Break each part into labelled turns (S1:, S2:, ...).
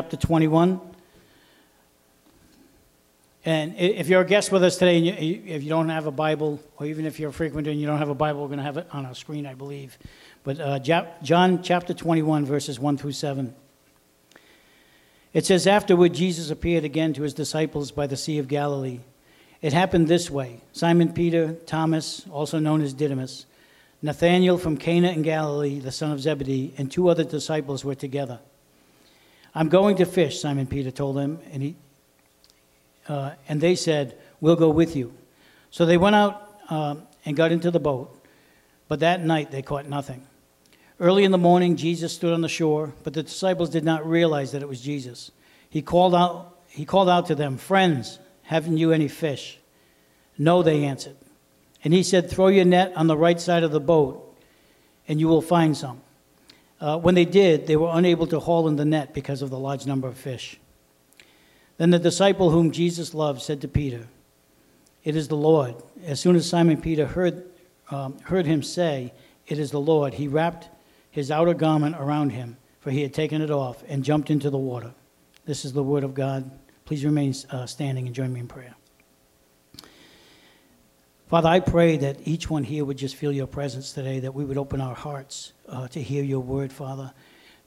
S1: chapter 21. And if you're a guest with us today, and you, if you don't have a Bible, or even if you're a frequenter and you don't have a Bible, we're going to have it on our screen, I believe. But uh, John chapter 21, verses 1 through 7. It says, Afterward, Jesus appeared again to his disciples by the Sea of Galilee. It happened this way Simon Peter, Thomas, also known as Didymus, Nathanael from Cana in Galilee, the son of Zebedee, and two other disciples were together. I'm going to fish, Simon Peter told them, and, he, uh, and they said, We'll go with you. So they went out um, and got into the boat, but that night they caught nothing. Early in the morning, Jesus stood on the shore, but the disciples did not realize that it was Jesus. He called out, he called out to them, Friends, haven't you any fish? No, they answered. And he said, Throw your net on the right side of the boat, and you will find some. Uh, when they did, they were unable to haul in the net because of the large number of fish. Then the disciple whom Jesus loved said to Peter, It is the Lord. As soon as Simon Peter heard, um, heard him say, It is the Lord, he wrapped his outer garment around him, for he had taken it off, and jumped into the water. This is the word of God. Please remain uh, standing and join me in prayer. Father, I pray that each one here would just feel your presence today, that we would open our hearts uh, to hear your word, Father.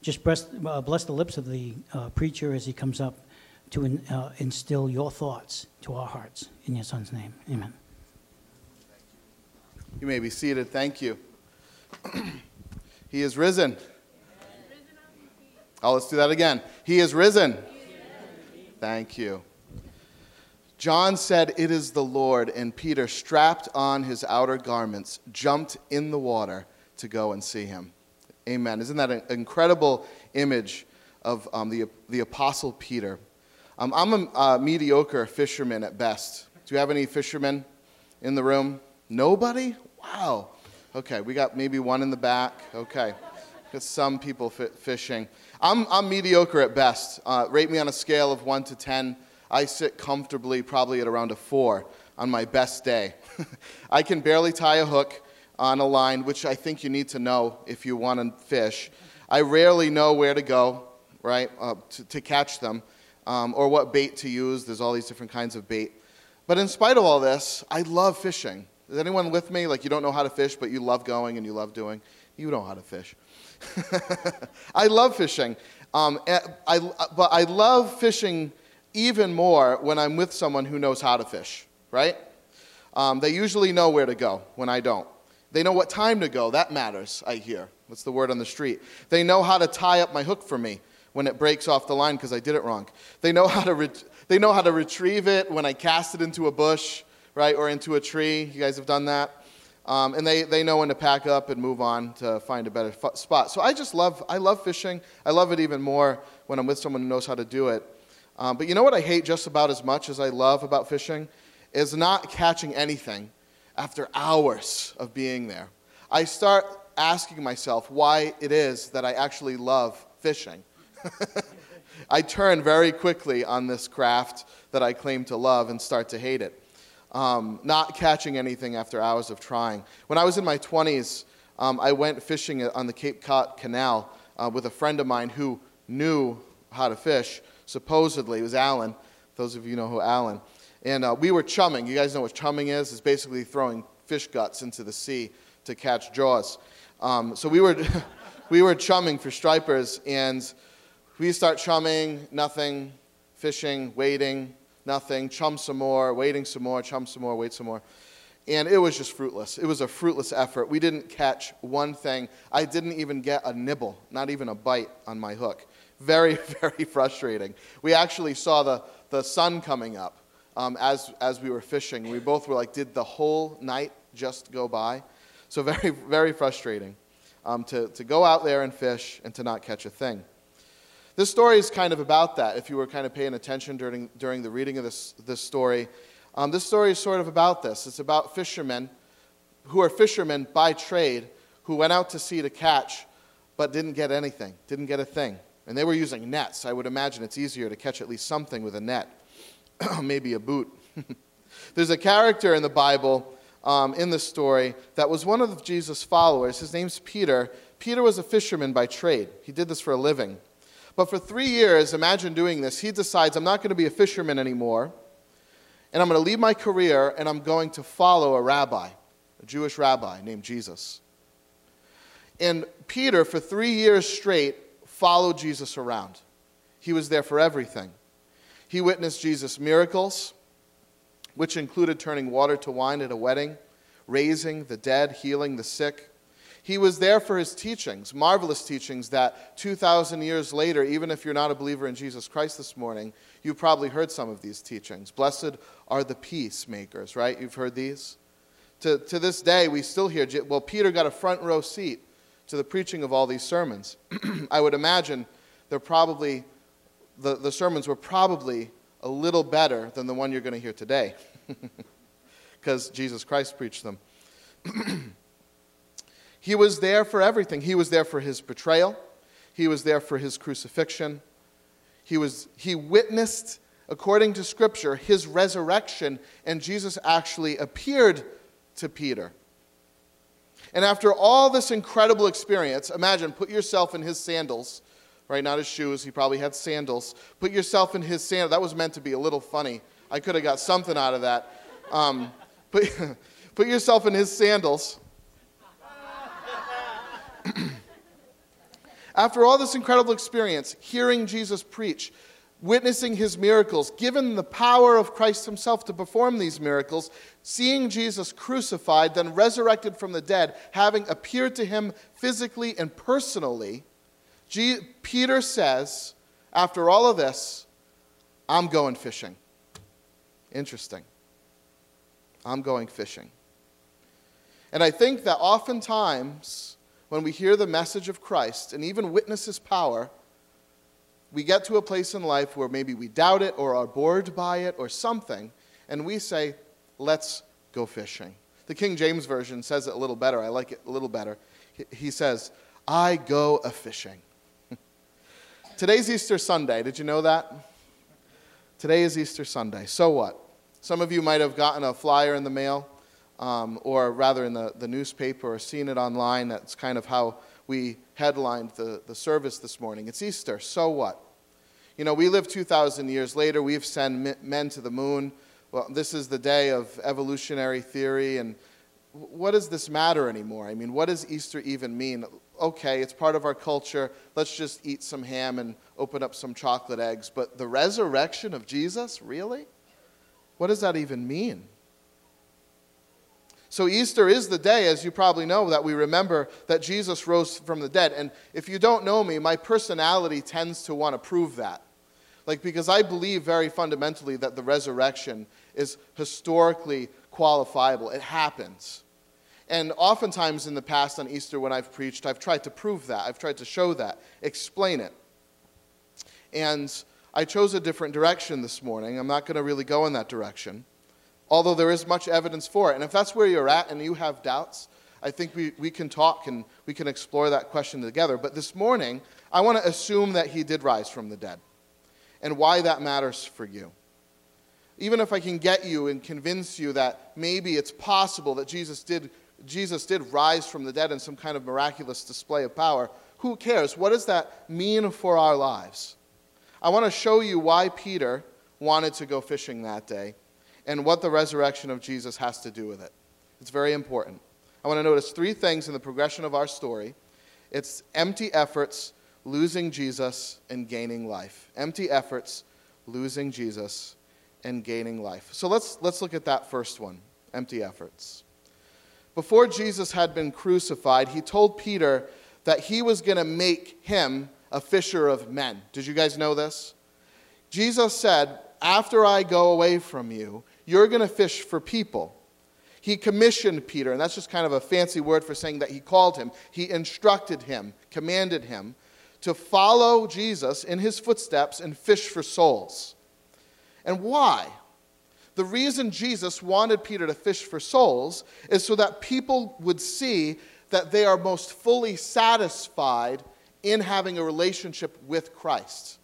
S1: Just bless, uh, bless the lips of the uh, preacher as he comes up to in, uh, instill your thoughts to our hearts. In your son's name, amen.
S2: You may be seated. Thank you. he is risen. Oh, let's do that again. He is risen. Thank you. John said, It is the Lord, and Peter, strapped on his outer garments, jumped in the water to go and see him. Amen. Isn't that an incredible image of um, the, the Apostle Peter? Um, I'm a uh, mediocre fisherman at best. Do you have any fishermen in the room? Nobody? Wow. Okay, we got maybe one in the back. Okay. Got some people fishing. I'm, I'm mediocre at best. Uh, rate me on a scale of 1 to 10. I sit comfortably, probably at around a four on my best day. I can barely tie a hook on a line, which I think you need to know if you want to fish. I rarely know where to go, right, uh, to, to, catch them, um, or what bait to use. There's all these different kinds of bait. But in spite of all this, I love fishing. Is anyone with me? Like you don't know how to fish, but you love going and you love doing? You know how to fish. I love fishing. Um, eh, I, but I love fishing even more when I'm with someone who knows how to fish, right? Um, they usually know where to go when I don't. They know what time to go. That matters, I hear. That's the word on the street. They know how to tie up my hook for me when it breaks off the line because I did it wrong. They know, how to re- they know how to retrieve it when I cast it into a bush, right, or into a tree. You guys have done that. Um, and they, they know when to pack up and move on to find a better f- spot. So I just love, I love fishing. I love it even more when I'm with someone who knows how to do it. Um, but you know what I hate just about as much as I love about fishing? Is not catching anything after hours of being there. I start asking myself why it is that I actually love fishing. I turn very quickly on this craft that I claim to love and start to hate it. Um, not catching anything after hours of trying. When I was in my 20s, um, I went fishing on the Cape Cod Canal uh, with a friend of mine who knew how to fish supposedly. It was Alan. Those of you know who Alan. And uh, we were chumming. You guys know what chumming is? It's basically throwing fish guts into the sea to catch jaws. Um, so we were, we were chumming for stripers, and we start chumming, nothing, fishing, waiting, nothing, chum some more, waiting some more, chum some more, wait some more. And it was just fruitless. It was a fruitless effort. We didn't catch one thing. I didn't even get a nibble, not even a bite on my hook. Very, very frustrating. We actually saw the, the sun coming up um, as, as we were fishing. We both were like, did the whole night just go by? So, very, very frustrating um, to, to go out there and fish and to not catch a thing. This story is kind of about that, if you were kind of paying attention during, during the reading of this, this story. Um, this story is sort of about this. It's about fishermen who are fishermen by trade who went out to sea to catch but didn't get anything, didn't get a thing. And they were using nets. I would imagine it's easier to catch at least something with a net, maybe a boot. There's a character in the Bible, um, in the story, that was one of Jesus' followers. His name's Peter. Peter was a fisherman by trade, he did this for a living. But for three years, imagine doing this. He decides, I'm not going to be a fisherman anymore, and I'm going to leave my career, and I'm going to follow a rabbi, a Jewish rabbi named Jesus. And Peter, for three years straight, followed Jesus around. He was there for everything. He witnessed Jesus' miracles, which included turning water to wine at a wedding, raising the dead, healing the sick. He was there for his teachings, marvelous teachings that 2,000 years later, even if you're not a believer in Jesus Christ this morning, you probably heard some of these teachings. Blessed are the peacemakers, right? You've heard these? To, to this day, we still hear, well, Peter got a front row seat to the preaching of all these sermons. I would imagine they're probably, the, the sermons were probably a little better than the one you're going to hear today, because Jesus Christ preached them. He was there for everything. He was there for his betrayal, he was there for his crucifixion. He, was, he witnessed, according to Scripture, his resurrection, and Jesus actually appeared to Peter. And after all this incredible experience, imagine, put yourself in his sandals, right? Not his shoes, he probably had sandals. Put yourself in his sandals. That was meant to be a little funny. I could have got something out of that. Um, put, put yourself in his sandals. After all this incredible experience, hearing Jesus preach, witnessing his miracles, given the power of Christ himself to perform these miracles, seeing Jesus crucified, then resurrected from the dead, having appeared to him physically and personally, G- Peter says, after all of this, I'm going fishing. Interesting. I'm going fishing. And I think that oftentimes, when we hear the message of Christ and even witness his power, we get to a place in life where maybe we doubt it or are bored by it or something, and we say, let's go fishing. The King James Version says it a little better. I like it a little better. He says, I go a fishing. Today's Easter Sunday. Did you know that? Today is Easter Sunday. So what? Some of you might have gotten a flyer in the mail um, or rather in the, the newspaper or seen it online. That's kind of how we headlined the, the service this morning. It's Easter, so what? You know, we live 2,000 years later, we've sent men to the moon. Well, this is the day of evolutionary theory, and what does this matter anymore? I mean, what does Easter even mean? Okay, it's part of our culture. Let's just eat some ham and open up some chocolate eggs. But the resurrection of Jesus, really? What does that even mean? So, Easter is the day, as you probably know, that we remember that Jesus rose from the dead. And if you don't know me, my personality tends to want to prove that. Like, because I believe very fundamentally that the resurrection is historically qualifiable, it happens. And oftentimes in the past on Easter, when I've preached, I've tried to prove that, I've tried to show that, explain it. And I chose a different direction this morning. I'm not going to really go in that direction although there is much evidence for it. And if that's where you're at and you have doubts, I think we, we can talk and we can explore that question together. But this morning, I want to assume that he did rise from the dead and why that matters for you. Even if I can get you and convince you that maybe it's possible that Jesus did, Jesus did rise from the dead in some kind of miraculous display of power, who cares? What does that mean for our lives? I want to show you why Peter wanted to go fishing that day and what the resurrection of Jesus has to do with it. It's very important. I want to notice three things in the progression of our story it's empty efforts, losing Jesus, and gaining life. Empty efforts, losing Jesus, and gaining life. So let's, let's look at that first one empty efforts. Before Jesus had been crucified, he told Peter that he was going to make him a fisher of men. Did you guys know this? Jesus said, After I go away from you, you're going to fish for people. He commissioned Peter, and that's just kind of a fancy word for saying that he called him. He instructed him, commanded him to follow Jesus in his footsteps and fish for souls. And why? The reason Jesus wanted Peter to fish for souls is so that people would see that they are most fully satisfied in having a relationship with Christ.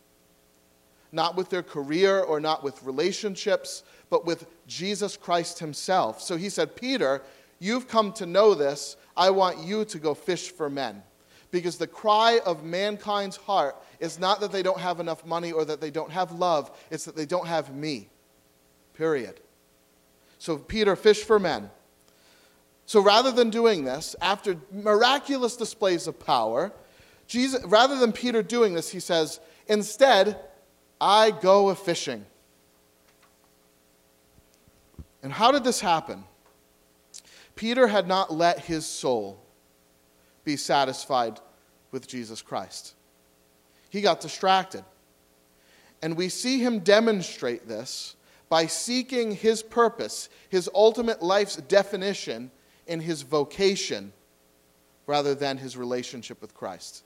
S2: Not with their career or not with relationships, but with Jesus Christ himself. So he said, Peter, you've come to know this. I want you to go fish for men. Because the cry of mankind's heart is not that they don't have enough money or that they don't have love, it's that they don't have me. Period. So Peter fished for men. So rather than doing this, after miraculous displays of power, Jesus, rather than Peter doing this, he says, Instead, I go a fishing. And how did this happen? Peter had not let his soul be satisfied with Jesus Christ. He got distracted. And we see him demonstrate this by seeking his purpose, his ultimate life's definition in his vocation rather than his relationship with Christ.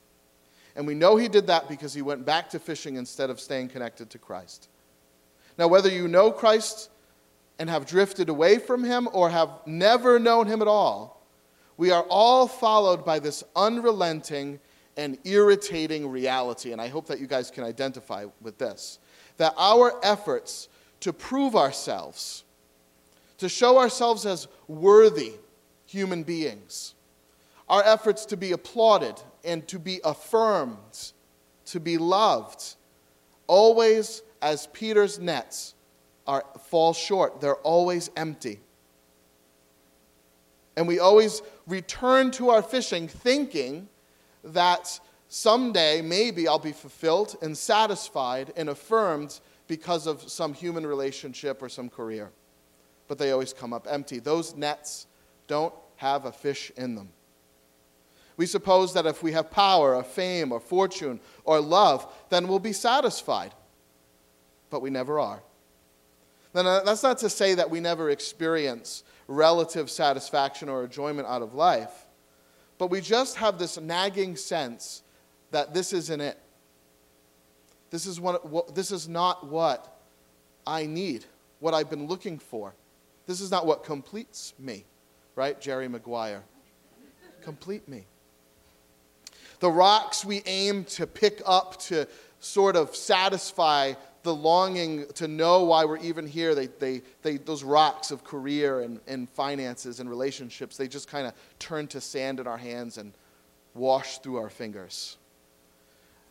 S2: And we know he did that because he went back to fishing instead of staying connected to Christ. Now, whether you know Christ and have drifted away from him or have never known him at all, we are all followed by this unrelenting and irritating reality. And I hope that you guys can identify with this that our efforts to prove ourselves, to show ourselves as worthy human beings, our efforts to be applauded and to be affirmed, to be loved, always as Peter's nets are, fall short. They're always empty. And we always return to our fishing thinking that someday maybe I'll be fulfilled and satisfied and affirmed because of some human relationship or some career. But they always come up empty. Those nets don't have a fish in them. We suppose that if we have power or fame or fortune or love, then we'll be satisfied. But we never are. Uh, that's not to say that we never experience relative satisfaction or enjoyment out of life, but we just have this nagging sense that this isn't it. This is, what, what, this is not what I need, what I've been looking for. This is not what completes me, right? Jerry Maguire. Complete me. The rocks we aim to pick up to sort of satisfy the longing to know why we're even here, they, they, they, those rocks of career and, and finances and relationships, they just kind of turn to sand in our hands and wash through our fingers.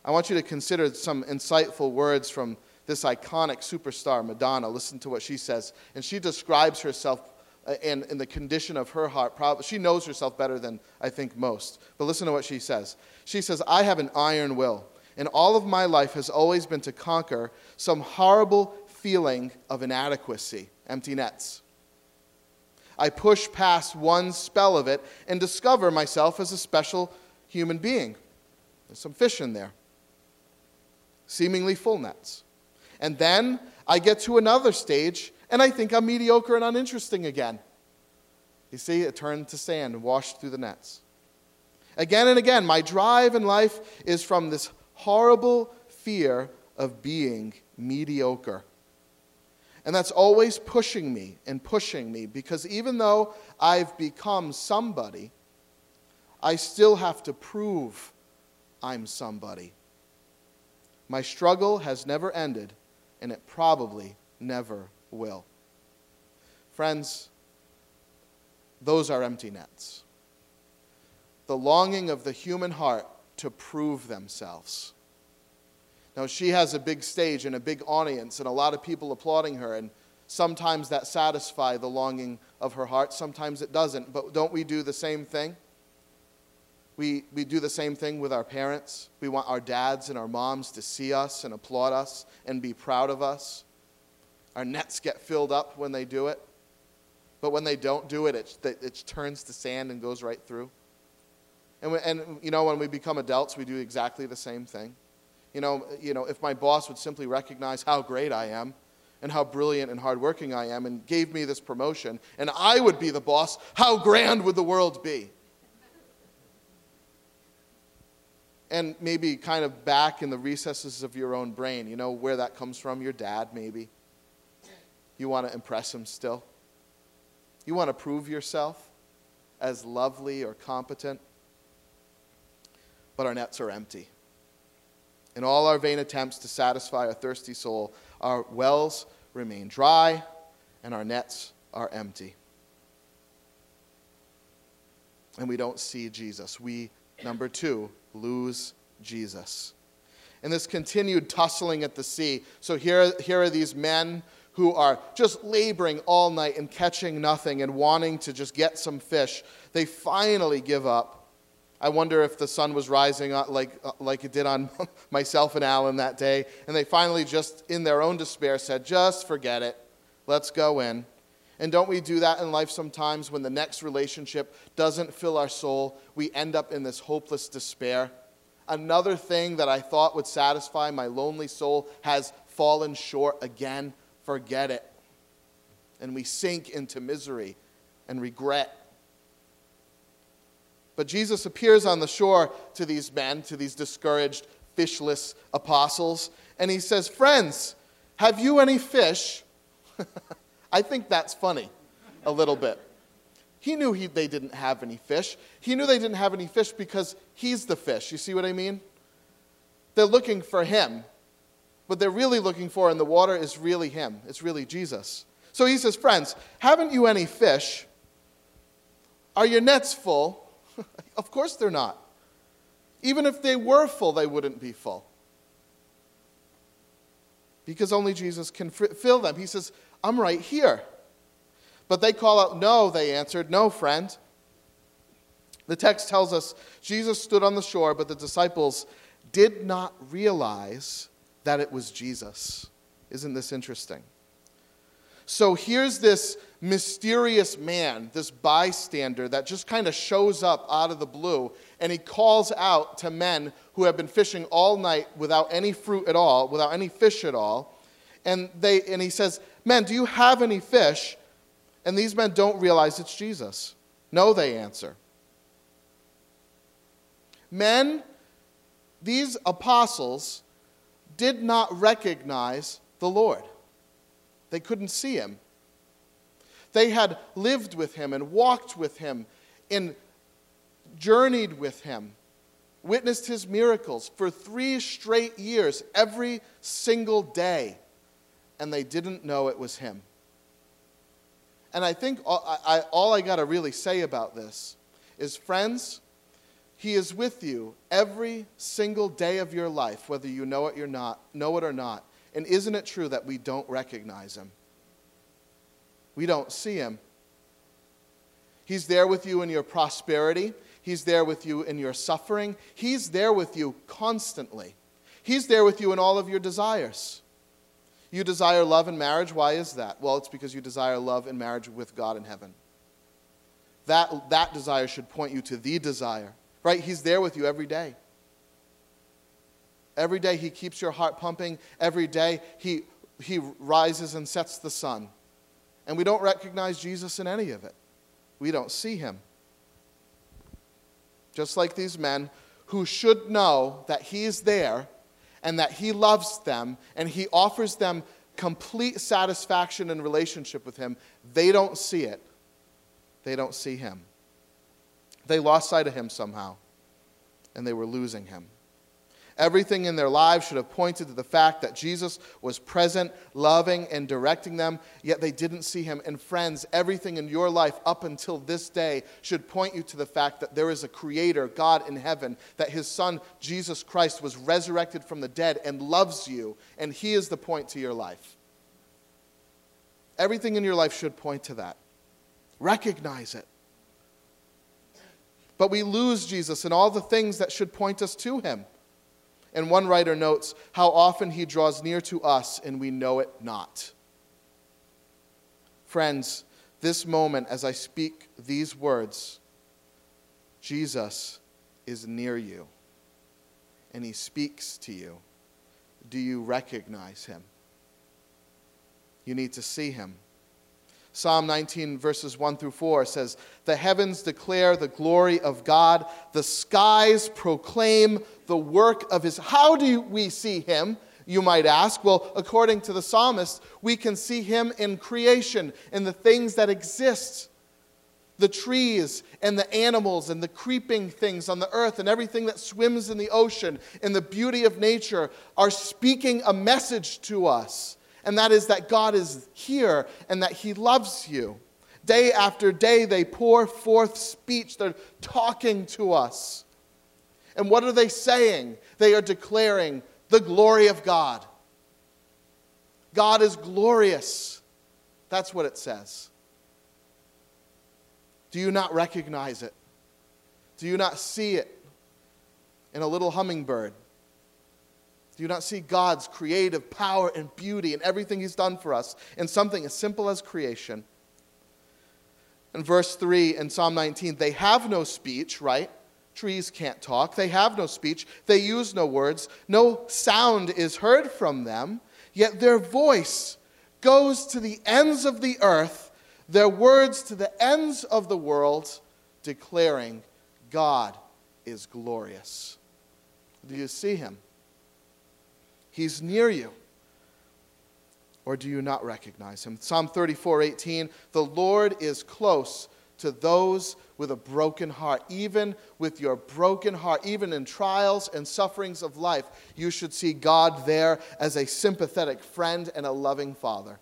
S2: I want you to consider some insightful words from this iconic superstar, Madonna. Listen to what she says. And she describes herself uh, in, in the condition of her heart. She knows herself better than I think most. But listen to what she says. She says, I have an iron will and all of my life has always been to conquer some horrible feeling of inadequacy, empty nets. I push past one spell of it and discover myself as a special human being. There's some fish in there, seemingly full nets. And then I get to another stage and I think I'm mediocre and uninteresting again. You see, it turned to sand and washed through the nets. Again and again, my drive in life is from this horrible fear of being mediocre. And that's always pushing me and pushing me because even though I've become somebody, I still have to prove I'm somebody. My struggle has never ended, and it probably never will. Friends, those are empty nets. The longing of the human heart to prove themselves. Now, she has a big stage and a big audience and a lot of people applauding her, and sometimes that satisfies the longing of her heart, sometimes it doesn't. But don't we do the same thing? We, we do the same thing with our parents. We want our dads and our moms to see us and applaud us and be proud of us. Our nets get filled up when they do it. But when they don't do it, it, it turns to sand and goes right through. And, we, and, you know, when we become adults, we do exactly the same thing. You know, you know, if my boss would simply recognize how great I am and how brilliant and hardworking I am and gave me this promotion, and I would be the boss, how grand would the world be? And maybe kind of back in the recesses of your own brain, you know where that comes from? Your dad, maybe. You want to impress him still. You want to prove yourself as lovely or competent but our nets are empty. In all our vain attempts to satisfy a thirsty soul, our wells remain dry and our nets are empty. And we don't see Jesus. We, number two, lose Jesus. And this continued tussling at the sea. So here, here are these men who are just laboring all night and catching nothing and wanting to just get some fish. They finally give up. I wonder if the sun was rising uh, like, uh, like it did on myself and Alan that day. And they finally, just in their own despair, said, Just forget it. Let's go in. And don't we do that in life sometimes when the next relationship doesn't fill our soul? We end up in this hopeless despair. Another thing that I thought would satisfy my lonely soul has fallen short again. Forget it. And we sink into misery and regret. But Jesus appears on the shore to these men, to these discouraged, fishless apostles, and he says, Friends, have you any fish? I think that's funny a little bit. He knew he, they didn't have any fish. He knew they didn't have any fish because he's the fish. You see what I mean? They're looking for him. What they're really looking for in the water is really him. It's really Jesus. So he says, Friends, haven't you any fish? Are your nets full? of course they're not. Even if they were full, they wouldn't be full. Because only Jesus can fill them. He says, I'm right here. But they call out, No, they answered, No, friend. The text tells us Jesus stood on the shore, but the disciples did not realize that it was Jesus. Isn't this interesting? So here's this mysterious man, this bystander that just kind of shows up out of the blue, and he calls out to men who have been fishing all night without any fruit at all, without any fish at all. And, they, and he says, Men, do you have any fish? And these men don't realize it's Jesus. No, they answer. Men, these apostles did not recognize the Lord. They couldn't see him. They had lived with him and walked with him and journeyed with him, witnessed his miracles for three straight years, every single day, and they didn't know it was him. And I think all I, all I got to really say about this is, friends, He is with you every single day of your life, whether you know it or not, know it or not. And isn't it true that we don't recognize Him? We don't see Him. He's there with you in your prosperity. He's there with you in your suffering. He's there with you constantly. He's there with you in all of your desires. You desire love and marriage. Why is that? Well, it's because you desire love and marriage with God in heaven. That, that desire should point you to the desire, right? He's there with you every day. Every day he keeps your heart pumping. Every day he, he rises and sets the sun. And we don't recognize Jesus in any of it. We don't see him. Just like these men who should know that he is there and that He loves them and He offers them complete satisfaction and relationship with Him, they don't see it. They don't see Him. They lost sight of Him somehow, and they were losing Him. Everything in their lives should have pointed to the fact that Jesus was present, loving, and directing them, yet they didn't see him. And friends, everything in your life up until this day should point you to the fact that there is a creator, God in heaven, that his son, Jesus Christ, was resurrected from the dead and loves you, and he is the point to your life. Everything in your life should point to that. Recognize it. But we lose Jesus and all the things that should point us to him. And one writer notes how often he draws near to us and we know it not. Friends, this moment as I speak these words, Jesus is near you and he speaks to you. Do you recognize him? You need to see him. Psalm 19, verses 1 through 4 says, The heavens declare the glory of God, the skies proclaim the work of his. How do we see him? You might ask. Well, according to the psalmist, we can see him in creation, in the things that exist the trees and the animals and the creeping things on the earth and everything that swims in the ocean and the beauty of nature are speaking a message to us and that is that God is here and that He loves you. Day after day, they pour forth speech. They're talking to us. And what are they saying? They are declaring the glory of God. God is glorious. That's what it says. Do you not recognize it? Do you not see it in a little hummingbird? Do you not see God's creative power and beauty and everything He's done for us in something as simple as creation? In verse 3 in Psalm 19, they have no speech, right? Trees can't talk. They have no speech. They use no words. No sound is heard from them. Yet their voice goes to the ends of the earth, their words to the ends of the world, declaring, God is glorious. Do you see him? He's near you. Or do you not recognize him? Psalm 34 18, the Lord is close to those with a broken heart. Even with your broken heart, even in trials and sufferings of life, you should see God there as a sympathetic friend and a loving father.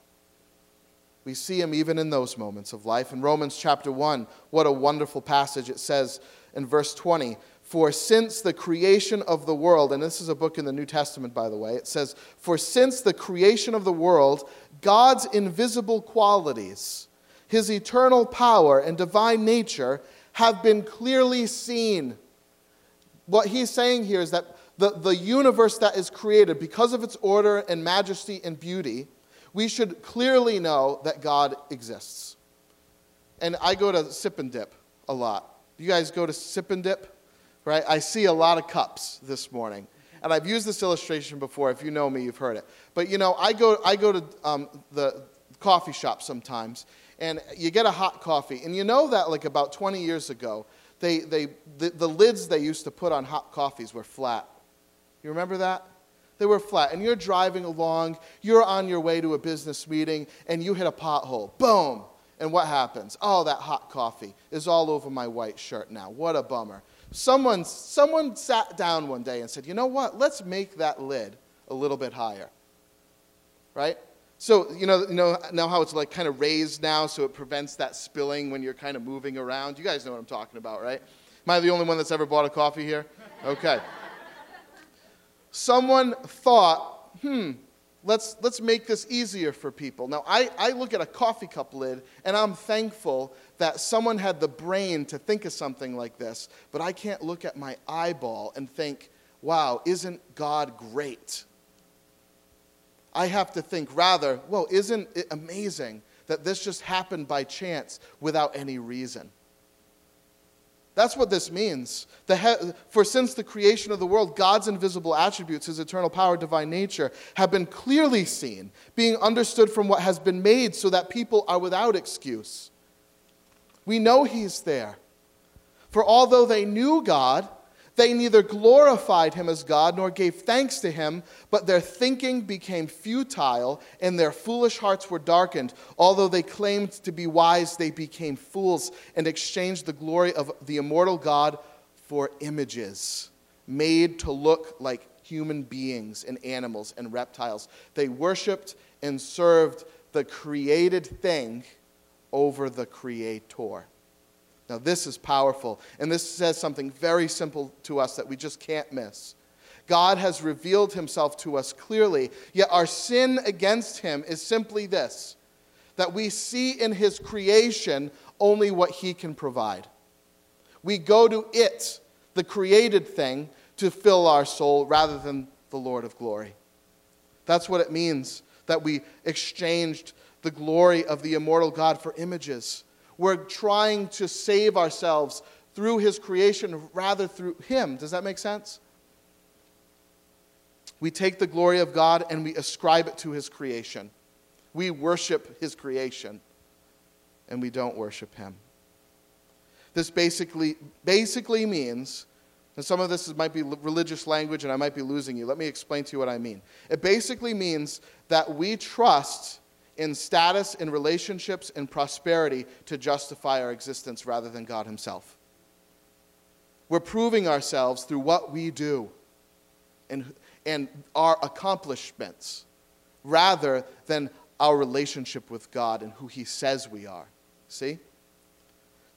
S2: We see him even in those moments of life. In Romans chapter 1, what a wonderful passage it says in verse 20 for since the creation of the world, and this is a book in the New Testament, by the way, it says, For since the creation of the world, God's invisible qualities, his eternal power and divine nature have been clearly seen. What he's saying here is that the, the universe that is created, because of its order and majesty and beauty, we should clearly know that God exists. And I go to Sip and Dip a lot. You guys go to Sip and Dip? Right? I see a lot of cups this morning. And I've used this illustration before. If you know me, you've heard it. But you know, I go, I go to um, the coffee shop sometimes, and you get a hot coffee. And you know that, like about 20 years ago, they, they, the, the lids they used to put on hot coffees were flat. You remember that? They were flat. And you're driving along, you're on your way to a business meeting, and you hit a pothole. Boom! And what happens? Oh, that hot coffee is all over my white shirt now. What a bummer. Someone, someone sat down one day and said, you know what? Let's make that lid a little bit higher. Right? So, you know, you know now how it's like kind of raised now so it prevents that spilling when you're kind of moving around? You guys know what I'm talking about, right? Am I the only one that's ever bought a coffee here? Okay. Someone thought, hmm, let's, let's make this easier for people. Now, I, I look at a coffee cup lid and I'm thankful that someone had the brain to think of something like this, but I can't look at my eyeball and think, wow, isn't God great? I have to think rather, well, isn't it amazing that this just happened by chance without any reason? That's what this means. He- for since the creation of the world, God's invisible attributes, his eternal power, divine nature, have been clearly seen, being understood from what has been made, so that people are without excuse. We know he's there. For although they knew God, they neither glorified him as God nor gave thanks to him, but their thinking became futile and their foolish hearts were darkened. Although they claimed to be wise, they became fools and exchanged the glory of the immortal God for images made to look like human beings and animals and reptiles. They worshiped and served the created thing over the creator. Now, this is powerful, and this says something very simple to us that we just can't miss. God has revealed himself to us clearly, yet our sin against him is simply this that we see in his creation only what he can provide. We go to it, the created thing, to fill our soul rather than the Lord of glory. That's what it means that we exchanged the glory of the immortal God for images. We're trying to save ourselves through his creation rather through him. Does that make sense? We take the glory of God and we ascribe it to his creation. We worship his creation and we don't worship him. This basically, basically means, and some of this might be religious language and I might be losing you. Let me explain to you what I mean. It basically means that we trust in status, in relationships, in prosperity to justify our existence rather than God Himself. We're proving ourselves through what we do and, and our accomplishments rather than our relationship with God and who He says we are. See?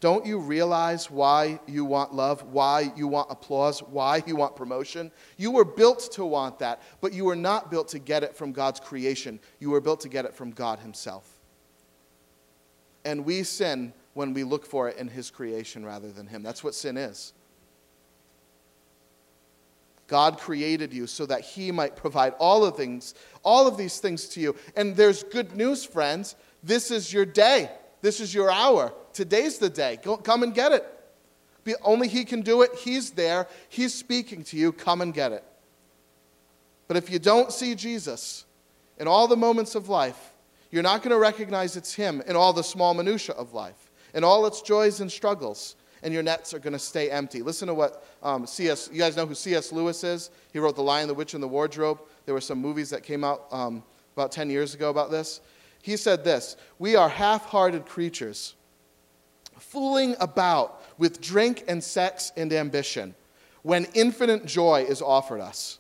S2: Don't you realize why you want love, why you want applause, why you want promotion? You were built to want that, but you were not built to get it from God's creation. You were built to get it from God Himself. And we sin when we look for it in His creation rather than Him. That's what sin is. God created you so that He might provide all of things, all of these things to you. And there's good news, friends. This is your day. This is your hour. Today's the day. Go, come and get it. Be, only He can do it. He's there. He's speaking to you. Come and get it. But if you don't see Jesus in all the moments of life, you're not going to recognize it's Him in all the small minutiae of life, in all its joys and struggles and your nets are going to stay empty. Listen to what um, C.S. You guys know who C.S. Lewis is? He wrote The Lion, the Witch, and the Wardrobe. There were some movies that came out um, about 10 years ago about this. He said this We are half hearted creatures, fooling about with drink and sex and ambition when infinite joy is offered us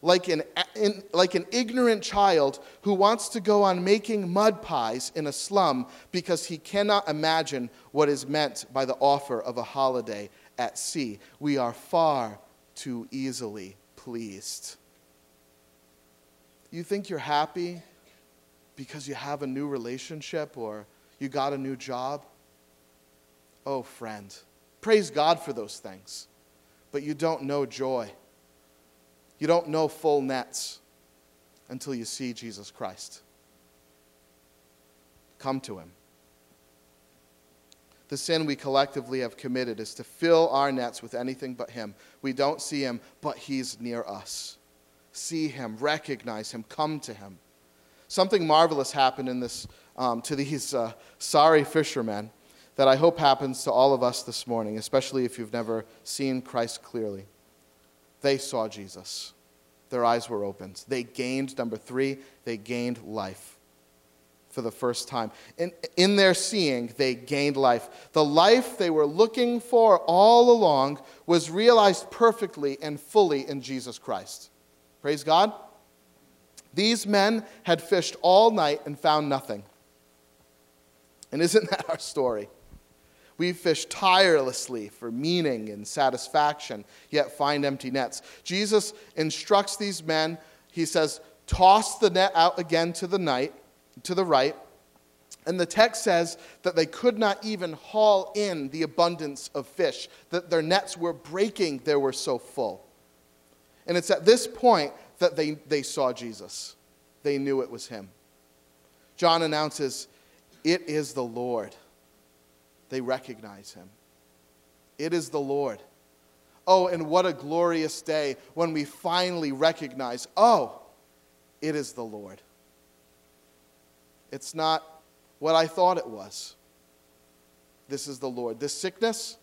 S2: like an, in, like an ignorant child who wants to go on making mud pies in a slum because he cannot imagine what is meant by the offer of a holiday at sea. We are far too easily pleased. You think you're happy because you have a new relationship or you got a new job? Oh, friend, praise God for those things, but you don't know joy you don't know full nets until you see Jesus Christ. Come to him. The sin we collectively have committed is to fill our nets with anything but him. We don't see him, but he's near us. See him, recognize him, come to him. Something marvelous happened in this, um, to these uh, sorry fishermen that I hope happens to all of us this morning, especially if you've never seen Christ clearly. They saw Jesus. Their eyes were opened. They gained, number three, they gained life for the first time. In, in their seeing, they gained life. The life they were looking for all along was realized perfectly and fully in Jesus Christ. Praise God. These men had fished all night and found nothing. And isn't that our story? We fish tirelessly for meaning and satisfaction, yet find empty nets. Jesus instructs these men. He says, Toss the net out again to the night, to the right. And the text says that they could not even haul in the abundance of fish, that their nets were breaking, they were so full. And it's at this point that they, they saw Jesus. They knew it was him. John announces, It is the Lord they recognize him. It is the Lord. Oh, and what a glorious day when we finally recognize, oh, it is the Lord. It's not what I thought it was. This is the Lord. This sickness,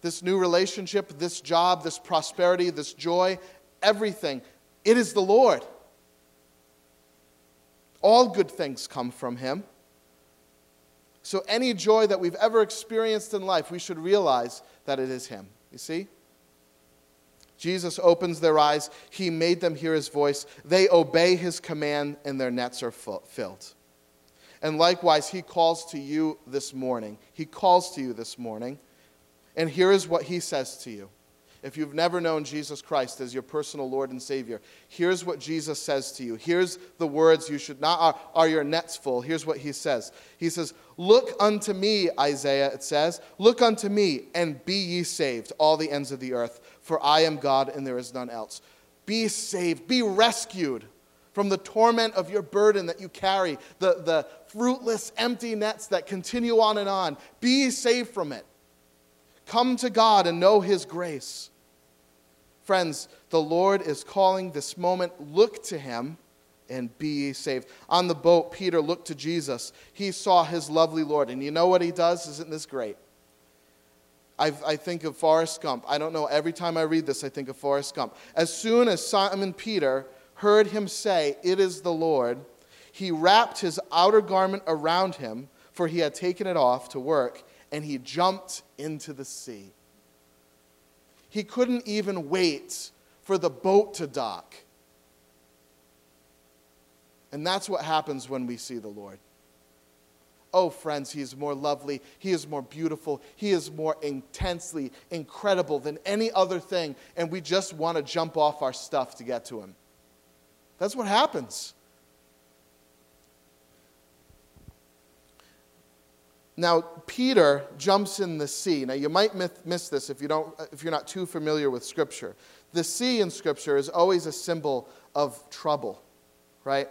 S2: this new relationship, this job, this prosperity, this joy, everything, it is the Lord. All good things come from Him. So, any joy that we've ever experienced in life, we should realize that it is Him. You see? Jesus opens their eyes. He made them hear His voice. They obey His command, and their nets are filled. And likewise, He calls to you this morning. He calls to you this morning. And here is what He says to you if you've never known Jesus Christ as your personal Lord and Savior, here's what Jesus says to you. Here's the words you should not, are, are, your nets full? Here's what he says. He says, Look unto me, Isaiah, it says, look unto me and be ye saved, all the ends of the earth, for I am God and there is none else. Be saved, be rescued from the torment of your burden that you carry, the, the fruitless, empty nets that continue on and on. Be saved from it. Come to God and know His grace. Friends, the Lord is calling this moment. Look to Him and be saved. On the boat, Peter looked to Jesus. He saw his lovely Lord. And you know what he does? Isn't this great? I, think of Forrest Gump. I don't know, every time I read this, I think of Forrest Gump. As soon as Simon Peter heard him say, It is the Lord, he wrapped his outer garment around him, for he had taken it off to work, and he jumped into the sea. He couldn't even wait for the boat to dock. And that's what happens when we see the Lord. Oh, friends, he is more lovely. He is more beautiful. He is more intensely incredible than any other thing. And we just want to jump off our stuff to get to him. That's what happens. Now, Peter jumps in the sea. Now, you might miss this if, you don't, if you're not too familiar with Scripture. The sea in Scripture is always a symbol of trouble, right?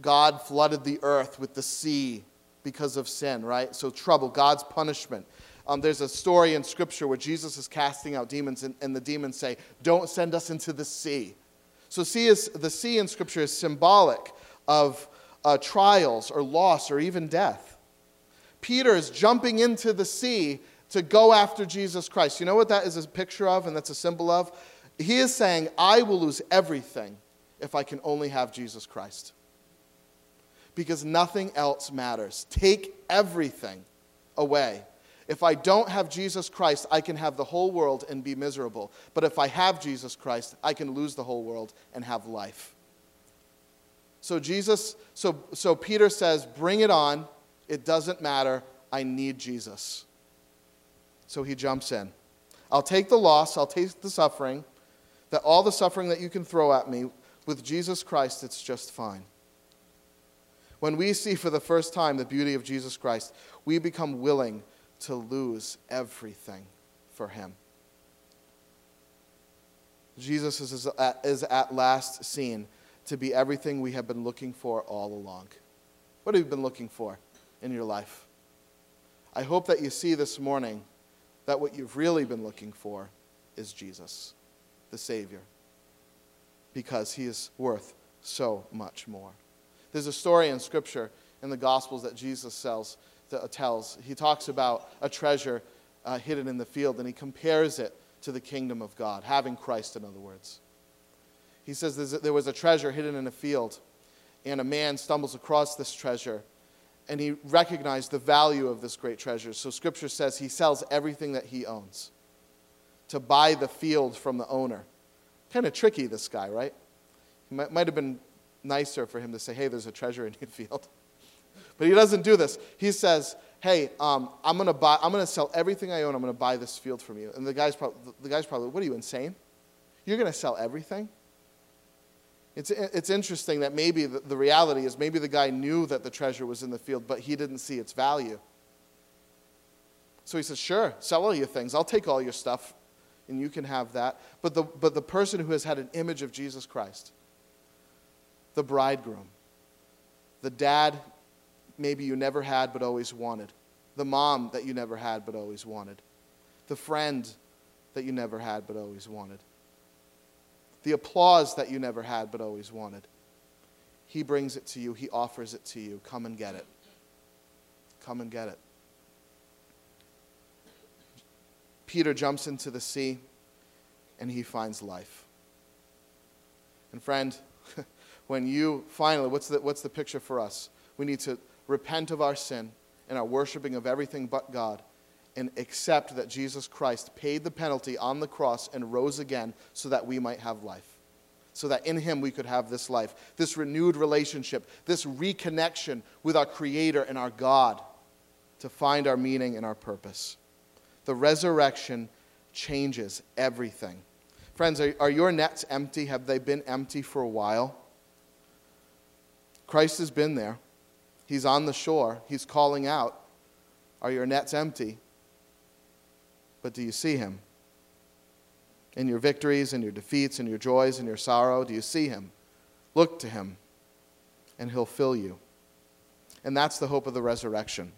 S2: God flooded the earth with the sea because of sin, right? So, trouble, God's punishment. Um, there's a story in Scripture where Jesus is casting out demons, and, and the demons say, Don't send us into the sea. So, sea is, the sea in Scripture is symbolic of uh, trials or loss or even death. Peter is jumping into the sea to go after Jesus Christ. You know what that is a picture of and that's a symbol of? He is saying, I will lose everything if I can only have Jesus Christ. Because nothing else matters. Take everything away. If I don't have Jesus Christ, I can have the whole world and be miserable. But if I have Jesus Christ, I can lose the whole world and have life. So Jesus, so, so Peter says, bring it on. It doesn't matter. I need Jesus. So he jumps in. I'll take the loss, I'll take the suffering, that all the suffering that you can throw at me, with Jesus Christ, it's just fine. When we see for the first time the beauty of Jesus Christ, we become willing to lose everything for him. Jesus is at, is at last seen to be everything we have been looking for all along. What have you been looking for? In your life. I hope that you see this morning that what you've really been looking for is Jesus, the Savior, because he is worth so much more. There's a story in Scripture in the Gospels that Jesus sells, tells. He talks about a treasure uh, hidden in the field, and he compares it to the kingdom of God, having Christ, in other words. He says there was a treasure hidden in a field, and a man stumbles across this treasure and he recognized the value of this great treasure. So scripture says he sells everything that he owns to buy the field from the owner. Kind of tricky, this guy, right? It might, have been nicer for him to say, hey, there's a treasure in your field. But he doesn't do this. He says, hey, um, I'm going to buy, I'm going to sell everything I own. I'm going to buy this field from you. And the guy's, the guy's probably, what are you, insane? You're going to sell everything? It's, it's interesting that maybe the, the reality is maybe the guy knew that the treasure was in the field, but he didn't see its value. So he says, Sure, sell all your things. I'll take all your stuff, and you can have that. But the, but the person who has had an image of Jesus Christ, the bridegroom, the dad maybe you never had but always wanted, the mom that you never had but always wanted, the friend that you never had but always wanted the applause that you never had but always wanted. He brings it to you, He offers it to you. Come and get it. Come and get it. Peter jumps into the sea and he finds life. And, friend, when you finally, what's the, what's the picture for us? We need to repent of our sin and our worshiping of everything but God and accept that Jesus Christ paid the penalty on the cross and rose again so that we might have life. So that in him we could have this life, this renewed relationship, this reconnection with our Creator and our God to find our meaning and our purpose. The resurrection changes everything. Friends, are, are your nets empty? Have they been empty for a while? Christ has been there. He's on the shore. He's calling out. Are your nets empty? But do you see him? In your victories and your defeats and your joys and your sorrow, do you see him? Look to him, and he'll fill you. And that's the hope of the resurrection.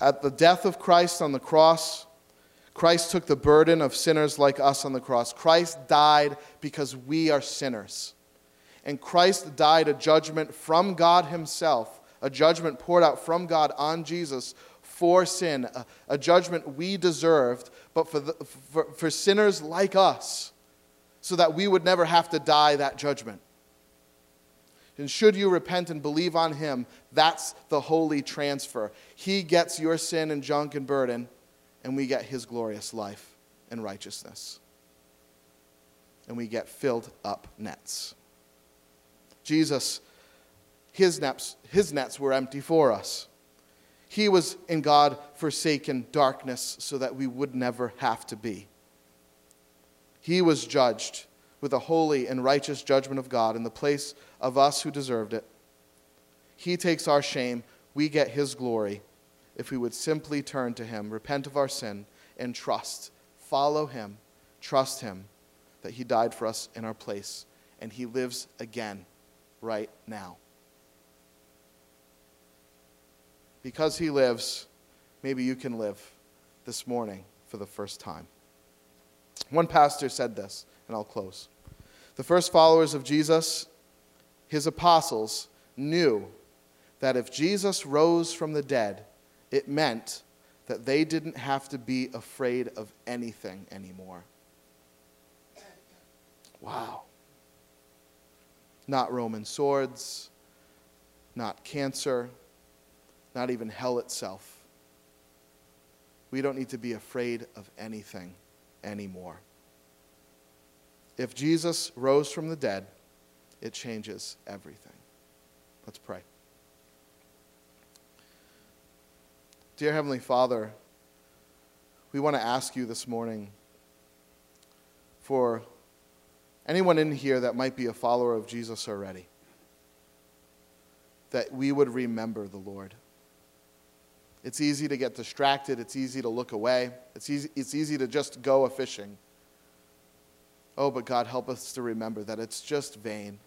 S2: At the death of Christ on the cross, Christ took the burden of sinners like us on the cross. Christ died because we are sinners. And Christ died a judgment from God Himself, a judgment poured out from God on Jesus for sin, a, a judgment we deserved, but for, the, for, for sinners like us, so that we would never have to die that judgment. And should you repent and believe on Him, that's the holy transfer. He gets your sin and junk and burden, and we get His glorious life and righteousness. And we get filled up nets. Jesus his nets, his nets were empty for us. He was in God forsaken darkness so that we would never have to be. He was judged with a holy and righteous judgment of God in the place of us who deserved it. He takes our shame, we get his glory if we would simply turn to him, repent of our sin, and trust. Follow him, trust him that he died for us in our place, and he lives again right now. Because he lives, maybe you can live this morning for the first time. One pastor said this, and I'll close. The first followers of Jesus, his apostles, knew that if Jesus rose from the dead, it meant that they didn't have to be afraid of anything anymore. Wow. Not Roman swords, not cancer, not even hell itself. We don't need to be afraid of anything anymore. If Jesus rose from the dead, it changes everything. Let's pray. Dear Heavenly Father, we want to ask you this morning for anyone in here that might be a follower of Jesus already, that we would remember the Lord. It's easy to get distracted. It's easy to look away. It's easy, it's easy to just go a fishing. Oh, but God, help us to remember that it's just vain.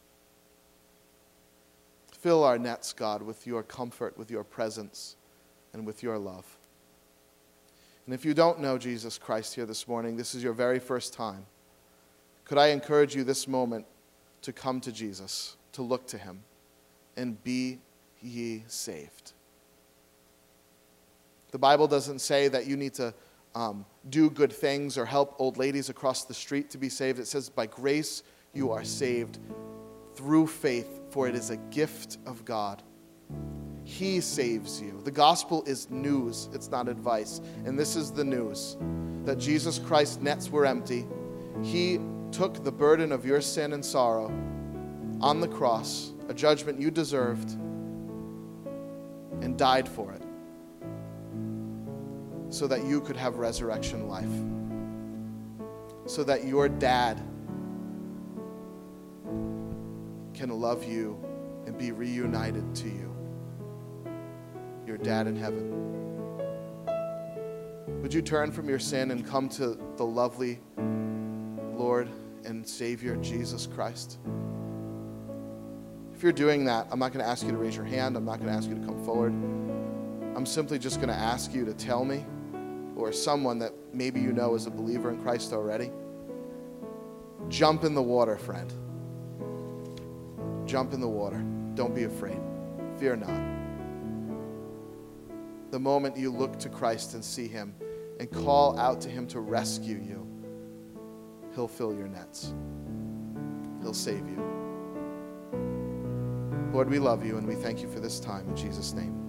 S2: Fill our nets, God, with your comfort, with your presence, and with your love. And if you don't know Jesus Christ here this morning, this is your very first time. Could I encourage you this moment to come to Jesus, to look to him, and be ye saved? The Bible doesn't say that you need to um, do good things or help old ladies across the street to be saved. It says, by grace you are saved through faith, for it is a gift of God. He saves you. The gospel is news, it's not advice. And this is the news that Jesus Christ's nets were empty. He took the burden of your sin and sorrow on the cross, a judgment you deserved, and died for it so that you could have resurrection life. So that your dad can love you and be reunited to you. Your dad in heaven. Would you turn from your sin and come to the lovely Lord and Savior Jesus Christ? If you're doing that, I'm not going to ask you to raise your hand. I'm not going to ask you to come forward. I'm simply just going to ask you to tell me or someone that maybe you know is a believer in Christ already, jump in the water, friend. Jump in the water. Don't be afraid. Fear not. The moment you look to Christ and see Him and call out to Him to rescue you, He'll fill your nets, He'll save you. Lord, we love you and we thank you for this time in Jesus' name.